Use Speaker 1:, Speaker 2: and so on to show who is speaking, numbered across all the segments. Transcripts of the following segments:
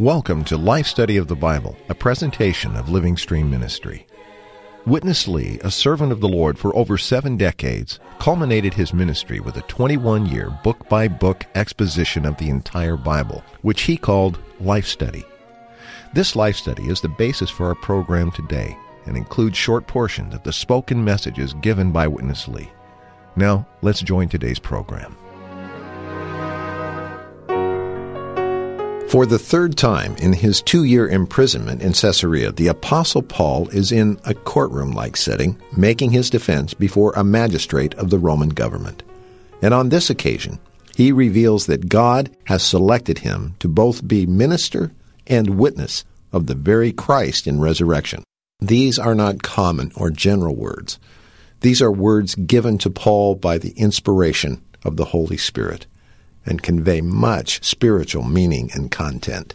Speaker 1: Welcome to Life Study of the Bible, a presentation of Living Stream Ministry. Witness Lee, a servant of the Lord for over seven decades, culminated his ministry with a 21 year book by book exposition of the entire Bible, which he called Life Study. This life study is the basis for our program today and includes short portions of the spoken messages given by Witness Lee. Now, let's join today's program. For the third time in his two year imprisonment in Caesarea, the Apostle Paul is in a courtroom like setting, making his defense before a magistrate of the Roman government. And on this occasion, he reveals that God has selected him to both be minister and witness of the very Christ in resurrection. These are not common or general words. These are words given to Paul by the inspiration of the Holy Spirit and convey much spiritual meaning and content.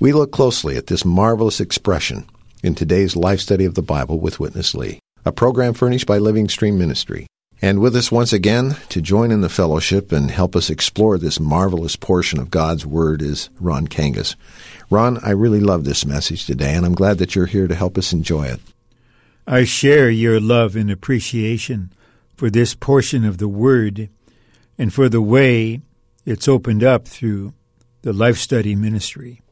Speaker 1: We look closely at this marvelous expression in today's Life Study of the Bible with Witness Lee, a program furnished by Living Stream Ministry. And with us once again to join in the fellowship and help us explore this marvelous portion of God's Word is Ron Kangas. Ron, I really love this message today, and I'm glad that you're here to help us enjoy it.
Speaker 2: I share your love and appreciation for this portion of the Word and for the way it's opened up through the Life Study Ministry.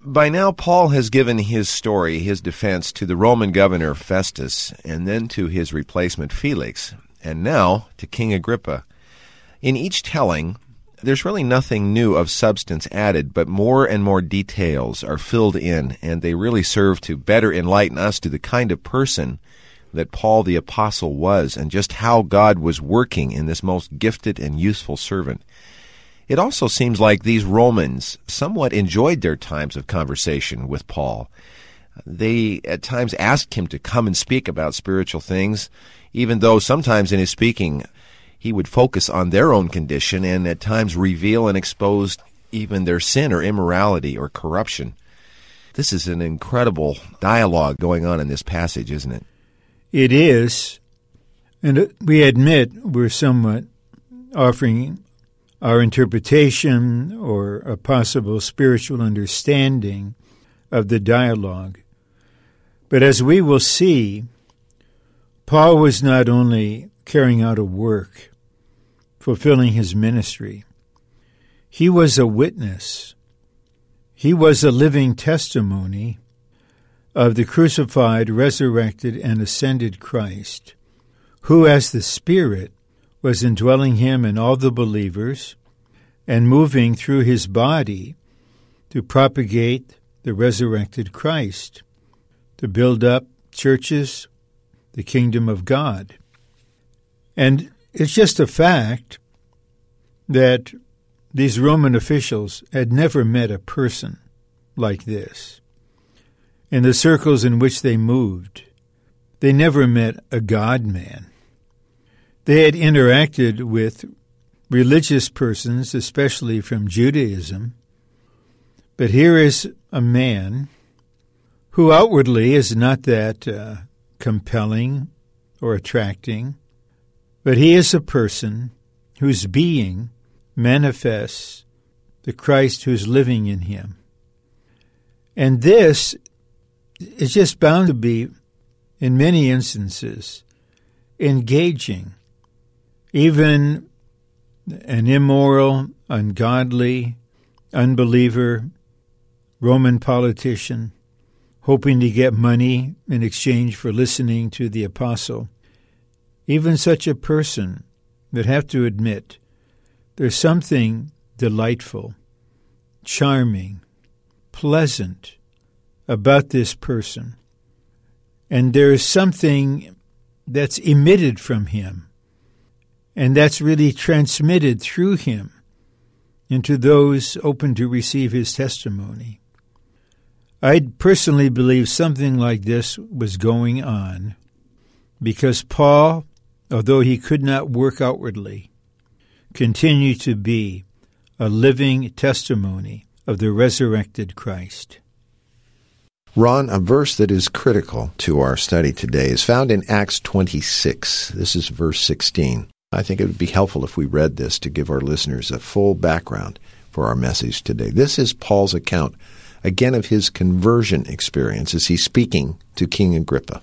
Speaker 3: By now, Paul has given his story, his defense, to the Roman governor Festus, and then to his replacement Felix, and now to King Agrippa. In each telling, there's really nothing new of substance added, but more and more details are filled in, and they really serve to better enlighten us to the kind of person that Paul the Apostle was and just how God was working in this most gifted and useful servant. It also seems like these Romans somewhat enjoyed their times of conversation with Paul. They at times asked him to come and speak about spiritual things, even though sometimes in his speaking he would focus on their own condition and at times reveal and expose even their sin or immorality or corruption. This is an incredible dialogue going on in this passage, isn't it?
Speaker 2: It is. And we admit we're somewhat offering our interpretation or a possible spiritual understanding of the dialogue. But as we will see, Paul was not only carrying out a work, fulfilling his ministry, he was a witness. He was a living testimony of the crucified, resurrected, and ascended Christ, who, as the Spirit, was indwelling him and all the believers and moving through his body to propagate the resurrected Christ, to build up churches, the kingdom of God. And it's just a fact that these Roman officials had never met a person like this. In the circles in which they moved, they never met a God man. They had interacted with religious persons, especially from Judaism, but here is a man who outwardly is not that uh, compelling or attracting, but he is a person whose being manifests the Christ who's living in him. And this is just bound to be, in many instances, engaging even an immoral, ungodly, unbeliever, Roman politician, hoping to get money in exchange for listening to the apostle, even such a person would have to admit there's something delightful, charming, pleasant about this person. And there is something that's emitted from him and that's really transmitted through him into those open to receive his testimony. I personally believe something like this was going on because Paul, although he could not work outwardly, continued to be a living testimony of the resurrected Christ.
Speaker 1: Ron, a verse that is critical to our study today is found in Acts 26. This is verse 16. I think it would be helpful if we read this to give our listeners a full background for our message today. This is Paul's account, again, of his conversion experience as he's speaking to King Agrippa.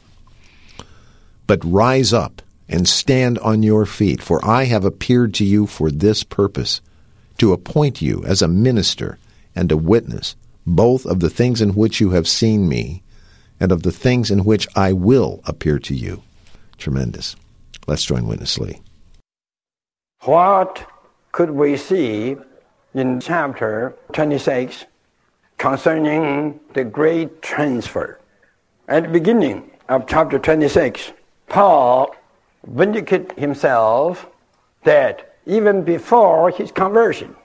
Speaker 1: But rise up and stand on your feet, for I have appeared to you for this purpose, to appoint you as a minister and a witness, both of the things in which you have seen me and of the things in which I will appear to you. Tremendous. Let's join Witness Lee.
Speaker 4: What could we see in chapter 26 concerning the great transfer? At the beginning of chapter 26, Paul vindicated himself that even before his conversion,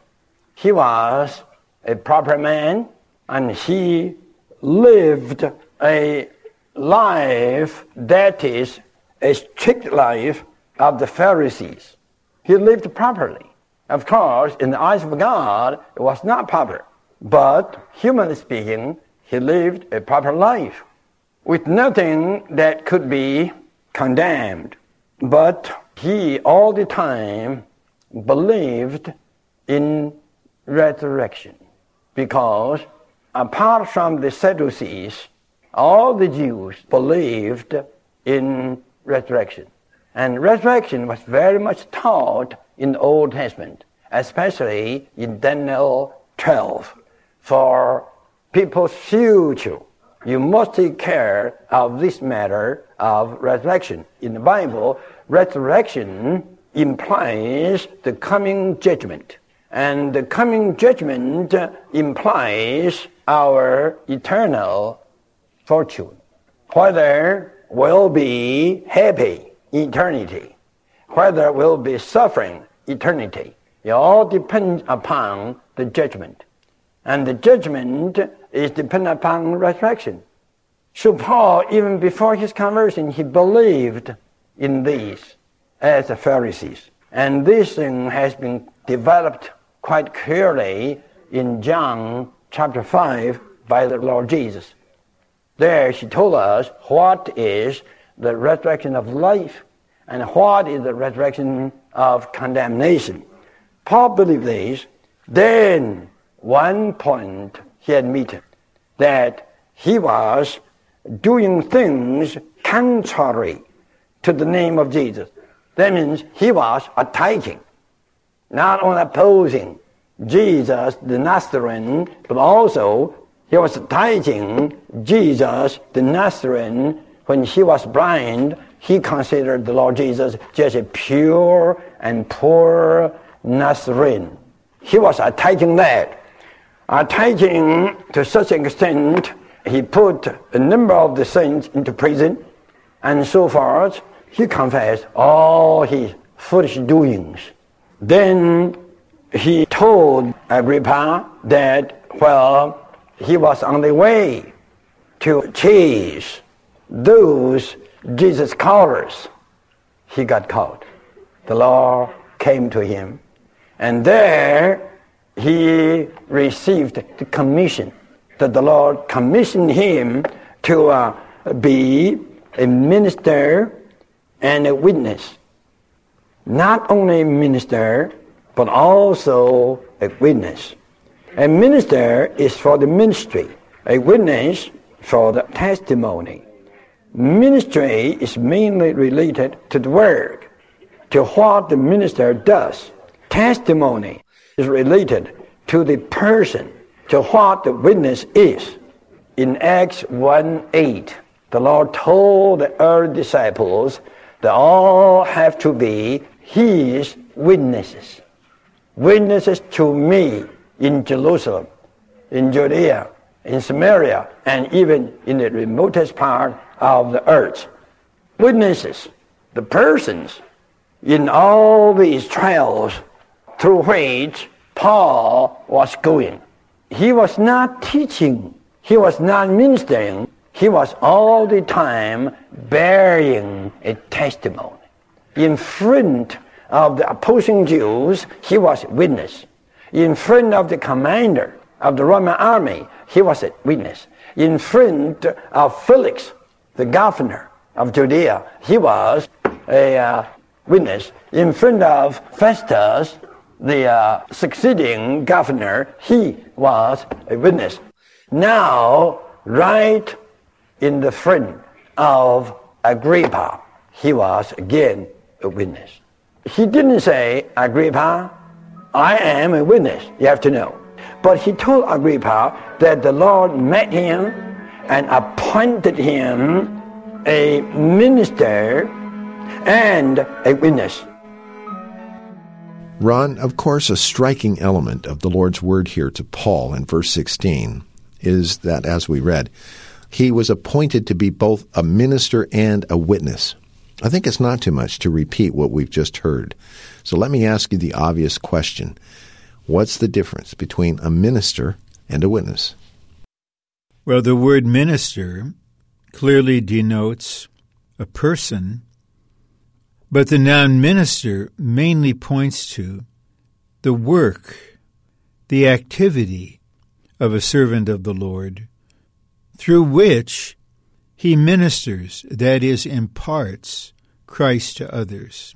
Speaker 4: he was a proper man and he lived a life that is a strict life of the Pharisees. He lived properly. Of course, in the eyes of God, it was not proper. But humanly speaking, he lived a proper life with nothing that could be condemned. But he all the time believed in resurrection because apart from the Sadducees, all the Jews believed in resurrection. And resurrection was very much taught in the Old Testament, especially in Daniel 12. For people's future, you must take care of this matter of resurrection. In the Bible, resurrection implies the coming judgment. And the coming judgment implies our eternal fortune. Whether we'll be happy eternity, whether it will be suffering eternity, it all depends upon the judgment. And the judgment is dependent upon resurrection. So Paul, even before his conversion, he believed in these as the Pharisees. And this thing has been developed quite clearly in John chapter 5 by the Lord Jesus. There she told us what is the resurrection of life and what is the resurrection of condemnation. Paul believed this. Then one point he admitted that he was doing things contrary to the name of Jesus. That means he was attacking, not only opposing Jesus the Nazarene, but also he was attacking Jesus the Nazarene when he was blind. He considered the Lord Jesus just a pure and poor Nazarene. He was attacking that. Attacking to such extent, he put a number of the saints into prison, and so forth. He confessed all his foolish doings. Then he told Agrippa that, well, he was on the way to chase those Jesus callers. He got caught. The Lord came to him, and there he received the commission that the Lord commissioned him to uh, be a minister and a witness. Not only a minister, but also a witness. A minister is for the ministry, a witness for the testimony. Ministry is mainly related to the work, to what the minister does. Testimony is related to the person, to what the witness is. In Acts 1 8, the Lord told the early disciples they all have to be His witnesses. Witnesses to me in Jerusalem, in Judea, in Samaria, and even in the remotest part of the earth. Witnesses, the persons in all these trials through which Paul was going. He was not teaching, he was not ministering, he was all the time bearing a testimony. In front of the opposing Jews, he was witness. In front of the commander of the Roman army, he was a witness. In front of Felix, the governor of Judea, he was a uh, witness. In front of Festus, the uh, succeeding governor, he was a witness. Now, right in the front of Agrippa, he was again a witness. He didn't say, Agrippa, I am a witness, you have to know. But he told Agrippa that the Lord met him and appointed him a minister and a witness.
Speaker 1: Ron, of course, a striking element of the Lord's word here to Paul in verse 16 is that, as we read, he was appointed to be both a minister and a witness. I think it's not too much to repeat what we've just heard. So let me ask you the obvious question What's the difference between a minister and a witness?
Speaker 2: Well, the word minister clearly denotes a person, but the noun minister mainly points to the work, the activity of a servant of the Lord, through which he ministers, that is, imparts Christ to others.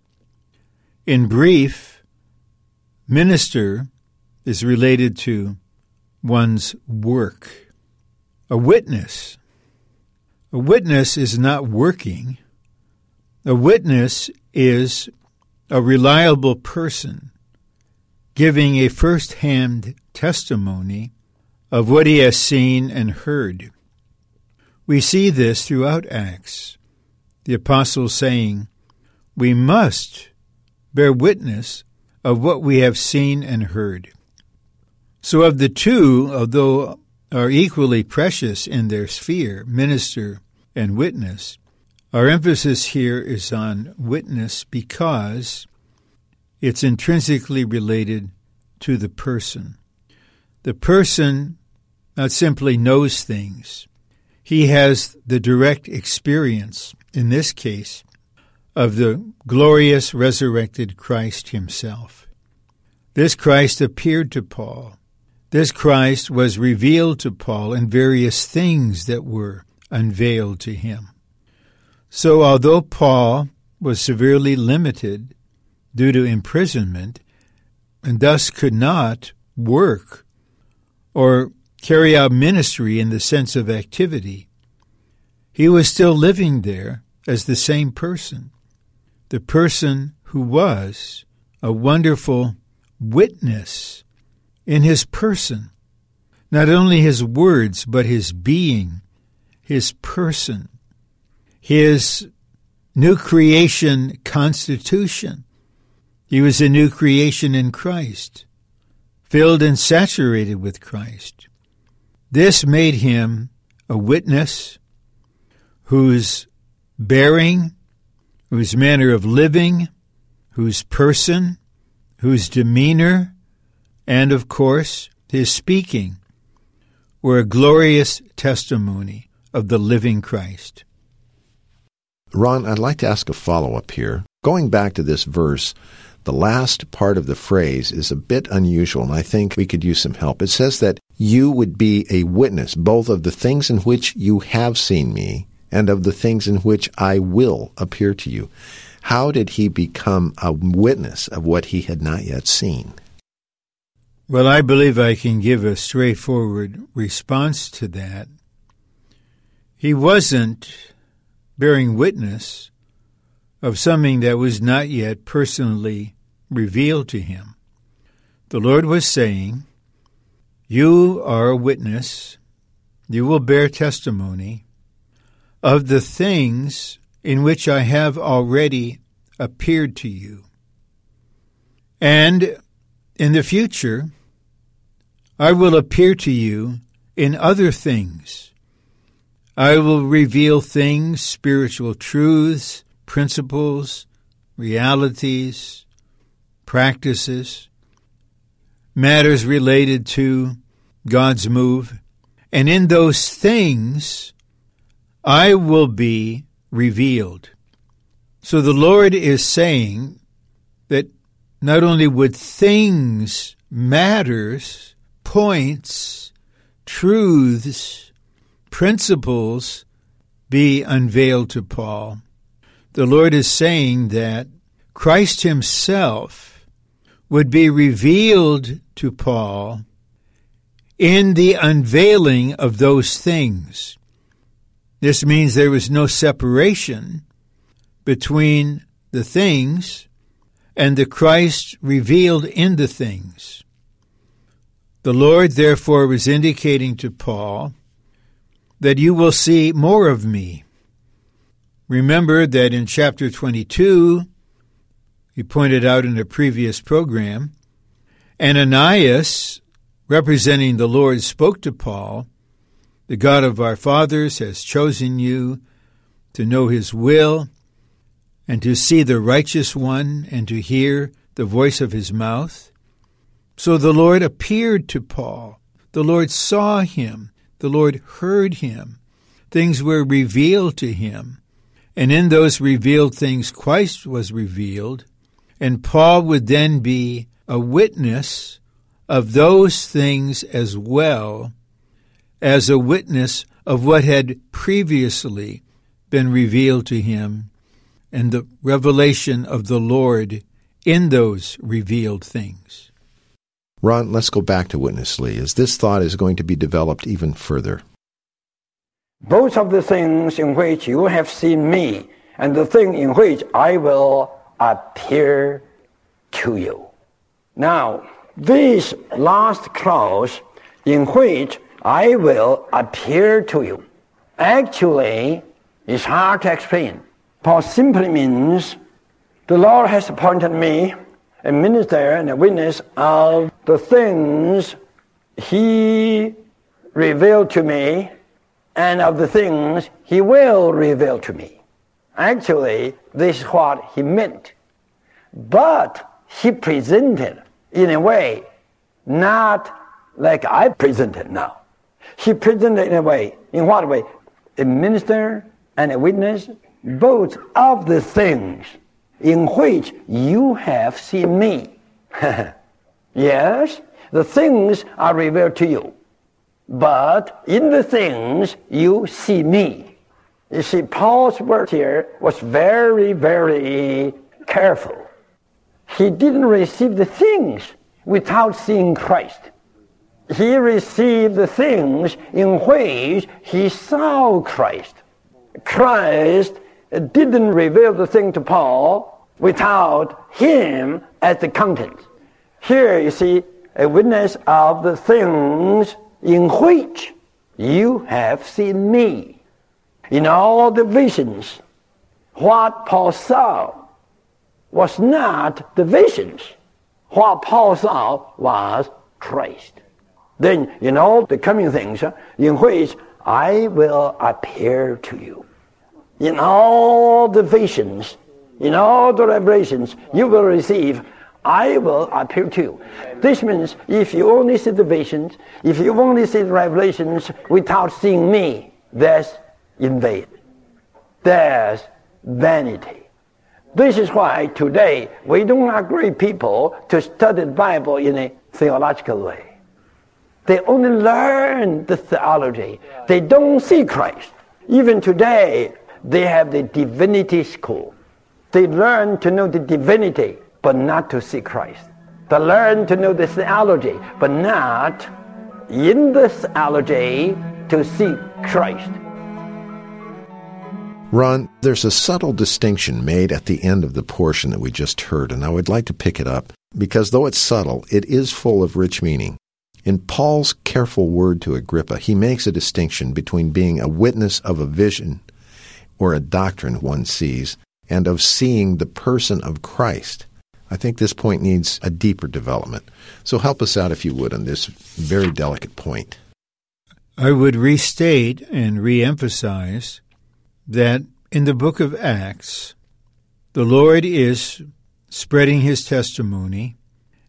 Speaker 2: In brief, minister is related to one's work. A witness. A witness is not working. A witness is a reliable person giving a first hand testimony of what he has seen and heard. We see this throughout Acts, the apostles saying, We must bear witness of what we have seen and heard. So, of the two, although are equally precious in their sphere, minister and witness, our emphasis here is on witness because it's intrinsically related to the person. The person not simply knows things, he has the direct experience, in this case, of the glorious resurrected Christ himself. This Christ appeared to Paul this Christ was revealed to Paul in various things that were unveiled to him. So, although Paul was severely limited due to imprisonment and thus could not work or carry out ministry in the sense of activity, he was still living there as the same person, the person who was a wonderful witness in his person, not only his words, but his being, his person, his new creation constitution. He was a new creation in Christ, filled and saturated with Christ. This made him a witness whose bearing, whose manner of living, whose person, whose demeanor, and, of course, his speaking were a glorious testimony of the living Christ.
Speaker 1: Ron, I'd like to ask a follow up here. Going back to this verse, the last part of the phrase is a bit unusual, and I think we could use some help. It says that you would be a witness both of the things in which you have seen me and of the things in which I will appear to you. How did he become a witness of what he had not yet seen?
Speaker 2: Well, I believe I can give a straightforward response to that. He wasn't bearing witness of something that was not yet personally revealed to him. The Lord was saying, You are a witness, you will bear testimony of the things in which I have already appeared to you. And in the future, I will appear to you in other things. I will reveal things, spiritual truths, principles, realities, practices, matters related to God's move. And in those things, I will be revealed. So the Lord is saying that not only would things, matters, points, truths, principles be unveiled to Paul. The Lord is saying that Christ Himself would be revealed to Paul in the unveiling of those things. This means there was no separation between the things and the Christ revealed in the things. The Lord, therefore, was indicating to Paul that you will see more of me. Remember that in chapter 22, he pointed out in a previous program, Ananias, representing the Lord, spoke to Paul, The God of our fathers has chosen you to know his will and to see the righteous one and to hear the voice of his mouth. So the Lord appeared to Paul. The Lord saw him. The Lord heard him. Things were revealed to him. And in those revealed things, Christ was revealed. And Paul would then be a witness of those things as well as a witness of what had previously been revealed to him and the revelation of the Lord in those revealed things.
Speaker 1: Ron, let's go back to Witness Lee, as this thought is going to be developed even further.
Speaker 4: Both of the things in which you have seen me and the thing in which I will appear to you. Now, this last clause, in which I will appear to you, actually is hard to explain. Paul simply means the Lord has appointed me a minister and a witness of the things he revealed to me and of the things he will reveal to me. Actually, this is what he meant. But he presented in a way not like I presented now. He presented in a way, in what way? A minister and a witness, both of the things in which you have seen me. yes, the things are revealed to you. But in the things you see me. You see, Paul's word here was very, very careful. He didn't receive the things without seeing Christ. He received the things in which he saw Christ. Christ didn't reveal the thing to Paul without him as the content. Here you see a witness of the things in which you have seen me. In all the visions, what Paul saw was not the visions. What Paul saw was Christ. Then, in all the coming things in which I will appear to you. In all the visions, in all the revelations you will receive, I will appear to you. This means if you only see the visions, if you only see the revelations without seeing me, that's in vain. That's vanity. This is why today we don't agree people to study the Bible in a theological way. They only learn the theology. They don't see Christ. Even today, they have the divinity school. They learn to know the divinity, but not to see Christ. They learn to know the theology, but not in the theology to see Christ.
Speaker 1: Ron, there's a subtle distinction made at the end of the portion that we just heard, and I would like to pick it up because though it's subtle, it is full of rich meaning. In Paul's careful word to Agrippa, he makes a distinction between being a witness of a vision or a doctrine one sees and of seeing the person of Christ. I think this point needs a deeper development. So help us out, if you would, on this very delicate point.
Speaker 2: I would restate and reemphasize that in the book of Acts, the Lord is spreading his testimony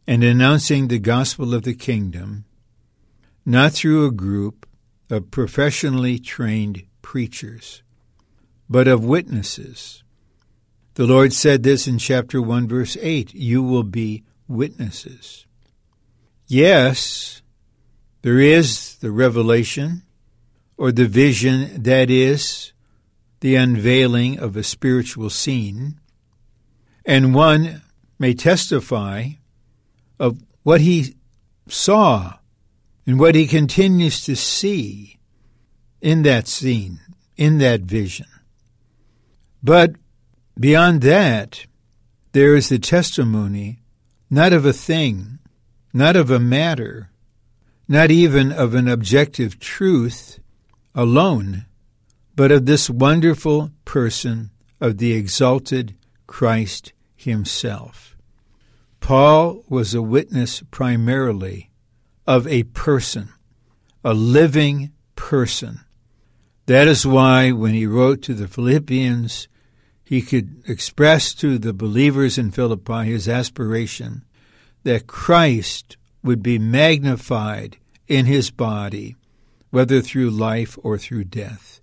Speaker 2: and announcing the gospel of the kingdom, not through a group of professionally trained preachers, but of witnesses. The Lord said this in chapter 1, verse 8 You will be witnesses. Yes, there is the revelation or the vision that is the unveiling of a spiritual scene, and one may testify of what he saw and what he continues to see in that scene, in that vision. But beyond that, there is the testimony not of a thing, not of a matter, not even of an objective truth alone, but of this wonderful person of the exalted Christ Himself. Paul was a witness primarily of a person, a living person. That is why when he wrote to the Philippians, he could express to the believers in Philippi his aspiration that Christ would be magnified in his body, whether through life or through death.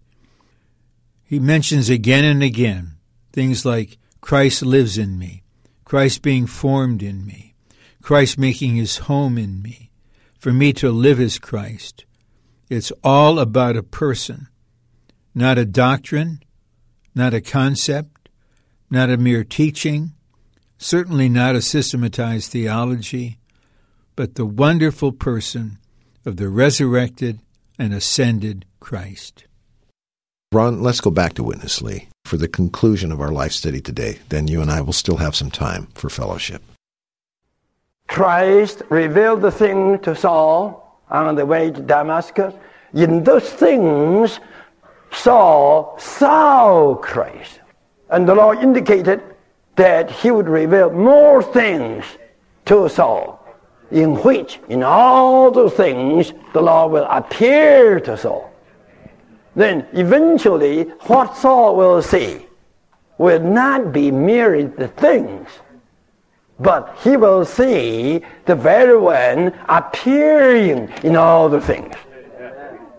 Speaker 2: He mentions again and again things like Christ lives in me, Christ being formed in me, Christ making his home in me, for me to live as Christ. It's all about a person, not a doctrine, not a concept, not a mere teaching, certainly not a systematized theology, but the wonderful person of the resurrected and ascended Christ.
Speaker 1: Ron, let's go back to Witness Lee for the conclusion of our life study today. Then you and I will still have some time for fellowship.
Speaker 4: Christ revealed the thing to Saul on the way to Damascus. In those things, Saul saw Christ. And the Lord indicated that he would reveal more things to Saul, in which, in all those things, the Lord will appear to Saul. Then eventually, what Saul will see will not be merely the things, but he will see the very one appearing in all the things.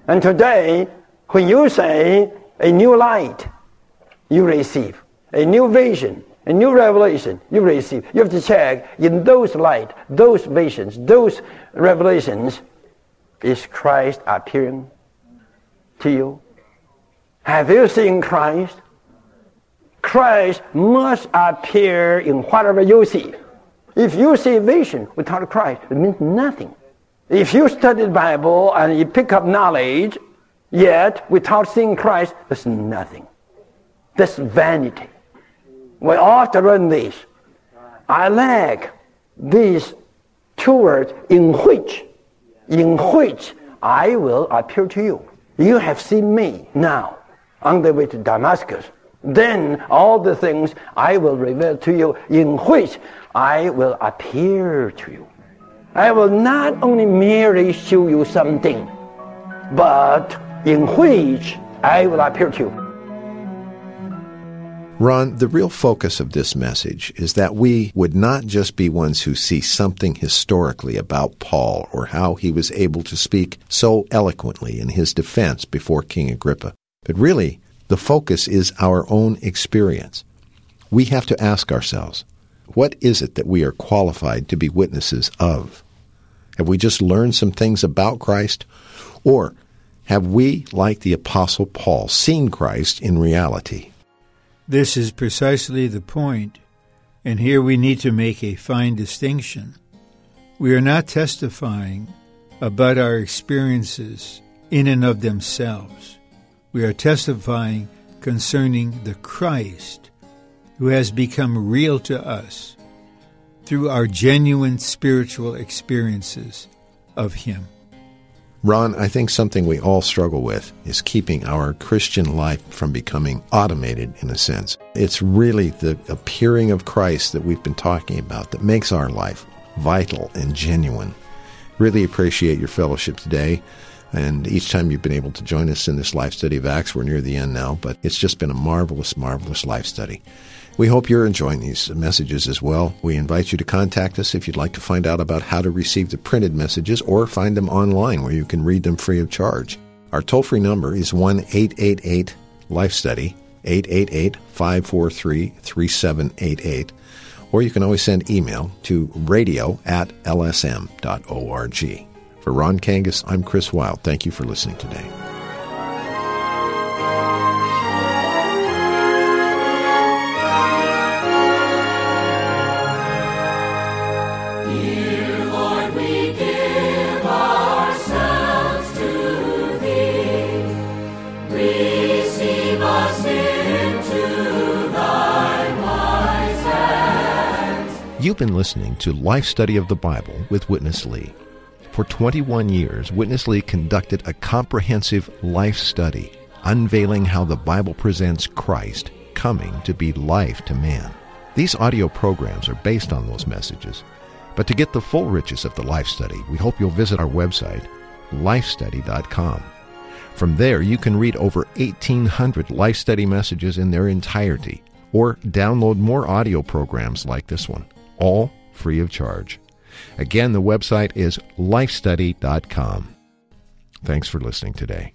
Speaker 4: And today, when you say a new light, you receive a new vision, a new revelation you receive. You have to check in those light, those visions, those revelations, is Christ appearing to you? Have you seen Christ? Christ must appear in whatever you see. If you see vision without Christ, it means nothing. If you study the Bible and you pick up knowledge, yet without seeing Christ, there's nothing. That's vanity. We often learn this. I lack these two words in which, in which I will appear to you. You have seen me now on the way to Damascus. Then all the things I will reveal to you in which I will appear to you. I will not only merely show you something, but in which I will appear to you.
Speaker 1: Ron, the real focus of this message is that we would not just be ones who see something historically about Paul or how he was able to speak so eloquently in his defense before King Agrippa, but really the focus is our own experience. We have to ask ourselves, what is it that we are qualified to be witnesses of? Have we just learned some things about Christ? Or have we, like the Apostle Paul, seen Christ in reality?
Speaker 2: This is precisely the point, and here we need to make a fine distinction. We are not testifying about our experiences in and of themselves. We are testifying concerning the Christ who has become real to us through our genuine spiritual experiences of Him.
Speaker 1: Ron, I think something we all struggle with is keeping our Christian life from becoming automated in a sense. It's really the appearing of Christ that we've been talking about that makes our life vital and genuine. Really appreciate your fellowship today. And each time you've been able to join us in this life study of Acts, we're near the end now, but it's just been a marvelous, marvelous life study. We hope you're enjoying these messages as well. We invite you to contact us if you'd like to find out about how to receive the printed messages or find them online where you can read them free of charge. Our toll free number is 1 888 Life Study, 888 543 3788. Or you can always send email to radio at lsm.org. For Ron Kangas, I'm Chris Wild. Thank you for listening today. You've been listening to Life Study of the Bible with Witness Lee. For 21 years, Witness Lee conducted a comprehensive life study, unveiling how the Bible presents Christ coming to be life to man. These audio programs are based on those messages. But to get the full riches of the life study, we hope you'll visit our website, lifestudy.com. From there, you can read over 1,800 life study messages in their entirety, or download more audio programs like this one all free of charge. Again, the website is lifestudy.com. Thanks for listening today.